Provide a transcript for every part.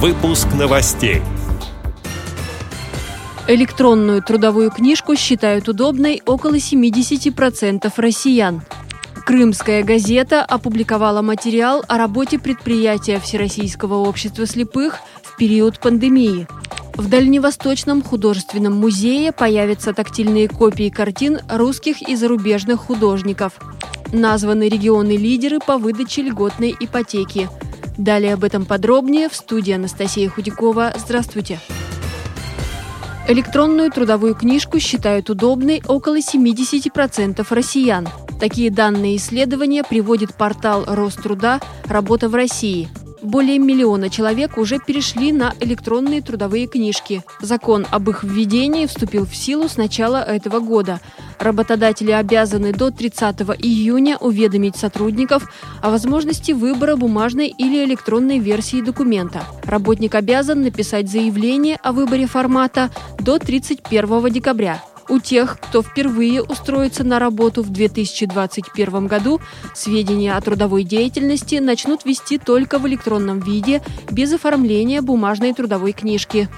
Выпуск новостей. Электронную трудовую книжку считают удобной около 70% россиян. Крымская газета опубликовала материал о работе предприятия Всероссийского общества слепых в период пандемии. В Дальневосточном художественном музее появятся тактильные копии картин русских и зарубежных художников. Названы регионы-лидеры по выдаче льготной ипотеки. Далее об этом подробнее в студии Анастасия Худякова. Здравствуйте! Электронную трудовую книжку считают удобной около 70% россиян. Такие данные исследования приводит портал Роструда «Работа в России». Более миллиона человек уже перешли на электронные трудовые книжки. Закон об их введении вступил в силу с начала этого года. Работодатели обязаны до 30 июня уведомить сотрудников о возможности выбора бумажной или электронной версии документа. Работник обязан написать заявление о выборе формата до 31 декабря. У тех, кто впервые устроится на работу в 2021 году, сведения о трудовой деятельности начнут вести только в электронном виде, без оформления бумажной трудовой книжки.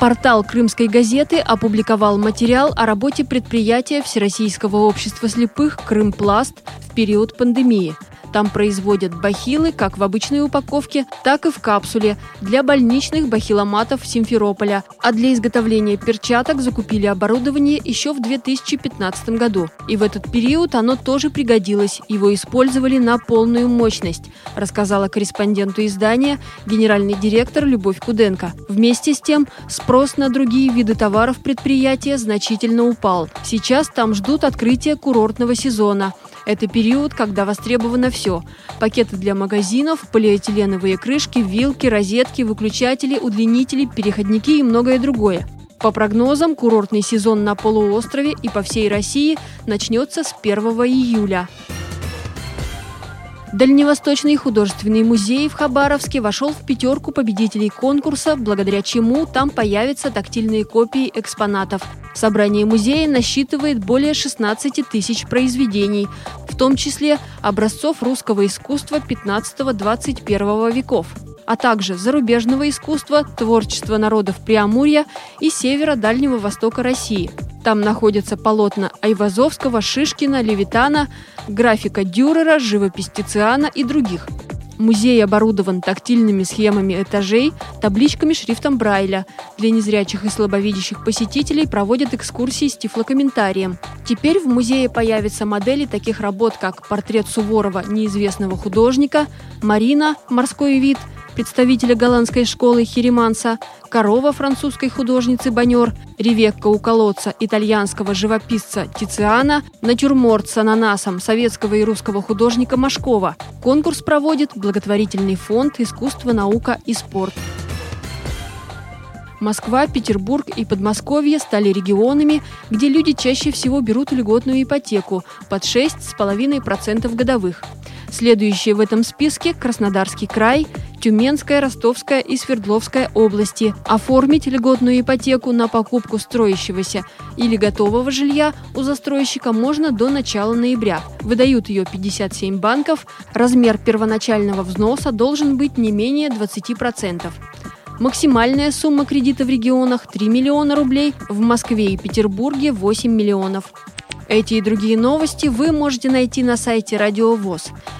Портал Крымской газеты опубликовал материал о работе предприятия Всероссийского общества слепых «Крымпласт» в период пандемии – там производят бахилы как в обычной упаковке, так и в капсуле для больничных бахиломатов Симферополя. А для изготовления перчаток закупили оборудование еще в 2015 году. И в этот период оно тоже пригодилось. Его использовали на полную мощность, рассказала корреспонденту издания генеральный директор Любовь Куденко. Вместе с тем спрос на другие виды товаров предприятия значительно упал. Сейчас там ждут открытия курортного сезона. Это период, когда востребовано все. Пакеты для магазинов, полиэтиленовые крышки, вилки, розетки, выключатели, удлинители, переходники и многое другое. По прогнозам, курортный сезон на полуострове и по всей России начнется с 1 июля. Дальневосточный художественный музей в Хабаровске вошел в пятерку победителей конкурса, благодаря чему там появятся тактильные копии экспонатов. Собрание музея насчитывает более 16 тысяч произведений, в том числе образцов русского искусства 15-21 веков а также зарубежного искусства, творчества народов Приамурья и севера Дальнего Востока России – там находятся полотна Айвазовского, Шишкина, Левитана, графика Дюрера, живопись Тициана и других. Музей оборудован тактильными схемами этажей, табличками шрифтом Брайля. Для незрячих и слабовидящих посетителей проводят экскурсии с тифлокомментарием. Теперь в музее появятся модели таких работ, как портрет Суворова неизвестного художника, Марина «Морской вид», представителя голландской школы Хереманса, корова французской художницы Банер, Ревекка у колодца итальянского живописца Тициана, натюрморт с ананасом советского и русского художника Машкова. Конкурс проводит благотворительный фонд «Искусство, наука и спорт». Москва, Петербург и Подмосковье стали регионами, где люди чаще всего берут льготную ипотеку под 6,5% годовых. Следующие в этом списке – Краснодарский край, Тюменская, Ростовская и Свердловская области. Оформить льготную ипотеку на покупку строящегося или готового жилья у застройщика можно до начала ноября. Выдают ее 57 банков. Размер первоначального взноса должен быть не менее 20%. Максимальная сумма кредита в регионах – 3 миллиона рублей, в Москве и Петербурге – 8 миллионов. Эти и другие новости вы можете найти на сайте Радио ВОЗ.